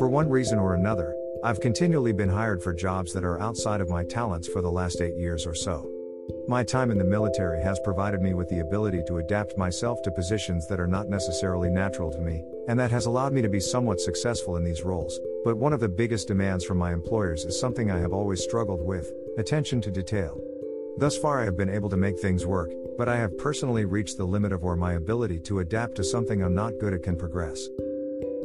For one reason or another, I've continually been hired for jobs that are outside of my talents for the last eight years or so. My time in the military has provided me with the ability to adapt myself to positions that are not necessarily natural to me, and that has allowed me to be somewhat successful in these roles. But one of the biggest demands from my employers is something I have always struggled with attention to detail. Thus far, I have been able to make things work, but I have personally reached the limit of where my ability to adapt to something I'm not good at can progress.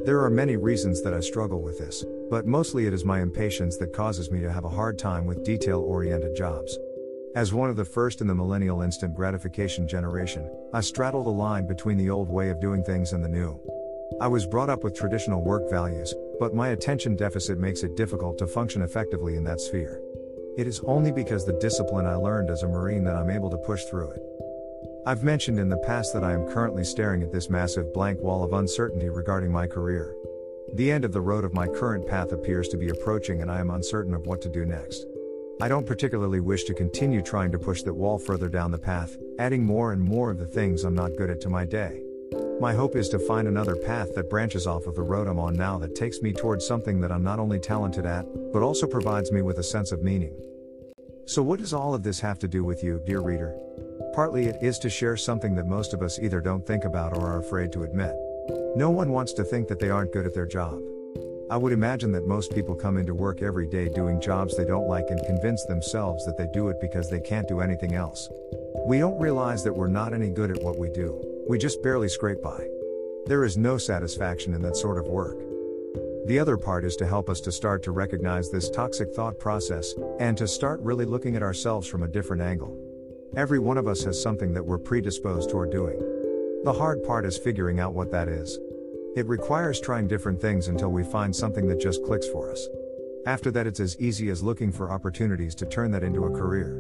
There are many reasons that I struggle with this, but mostly it is my impatience that causes me to have a hard time with detail oriented jobs. As one of the first in the millennial instant gratification generation, I straddle the line between the old way of doing things and the new. I was brought up with traditional work values, but my attention deficit makes it difficult to function effectively in that sphere. It is only because the discipline I learned as a Marine that I'm able to push through it. I've mentioned in the past that I am currently staring at this massive blank wall of uncertainty regarding my career. The end of the road of my current path appears to be approaching, and I am uncertain of what to do next. I don't particularly wish to continue trying to push that wall further down the path, adding more and more of the things I'm not good at to my day. My hope is to find another path that branches off of the road I'm on now that takes me towards something that I'm not only talented at, but also provides me with a sense of meaning. So, what does all of this have to do with you, dear reader? Partly it is to share something that most of us either don't think about or are afraid to admit. No one wants to think that they aren't good at their job. I would imagine that most people come into work every day doing jobs they don't like and convince themselves that they do it because they can't do anything else. We don't realize that we're not any good at what we do, we just barely scrape by. There is no satisfaction in that sort of work. The other part is to help us to start to recognize this toxic thought process, and to start really looking at ourselves from a different angle. Every one of us has something that we're predisposed toward doing. The hard part is figuring out what that is. It requires trying different things until we find something that just clicks for us. After that, it's as easy as looking for opportunities to turn that into a career.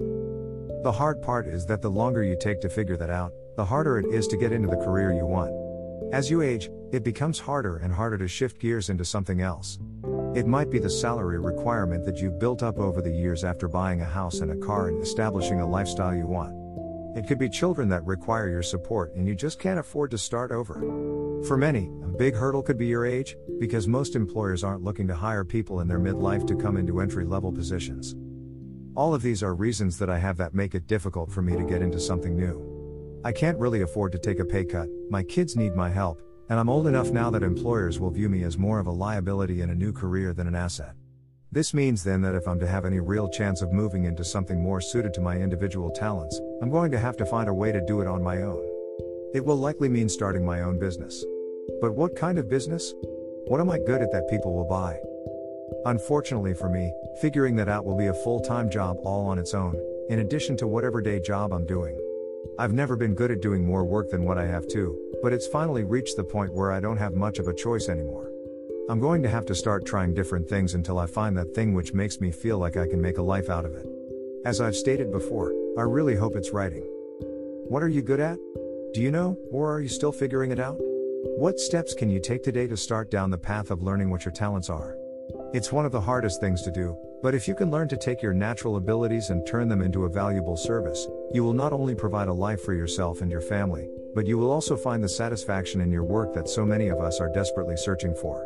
The hard part is that the longer you take to figure that out, the harder it is to get into the career you want. As you age, it becomes harder and harder to shift gears into something else. It might be the salary requirement that you've built up over the years after buying a house and a car and establishing a lifestyle you want. It could be children that require your support and you just can't afford to start over. For many, a big hurdle could be your age, because most employers aren't looking to hire people in their midlife to come into entry level positions. All of these are reasons that I have that make it difficult for me to get into something new. I can't really afford to take a pay cut, my kids need my help, and I'm old enough now that employers will view me as more of a liability in a new career than an asset. This means then that if I'm to have any real chance of moving into something more suited to my individual talents, I'm going to have to find a way to do it on my own. It will likely mean starting my own business. But what kind of business? What am I good at that people will buy? Unfortunately for me, figuring that out will be a full time job all on its own, in addition to whatever day job I'm doing. I've never been good at doing more work than what I have to, but it's finally reached the point where I don't have much of a choice anymore. I'm going to have to start trying different things until I find that thing which makes me feel like I can make a life out of it. As I've stated before, I really hope it's writing. What are you good at? Do you know, or are you still figuring it out? What steps can you take today to start down the path of learning what your talents are? It's one of the hardest things to do, but if you can learn to take your natural abilities and turn them into a valuable service, you will not only provide a life for yourself and your family, but you will also find the satisfaction in your work that so many of us are desperately searching for.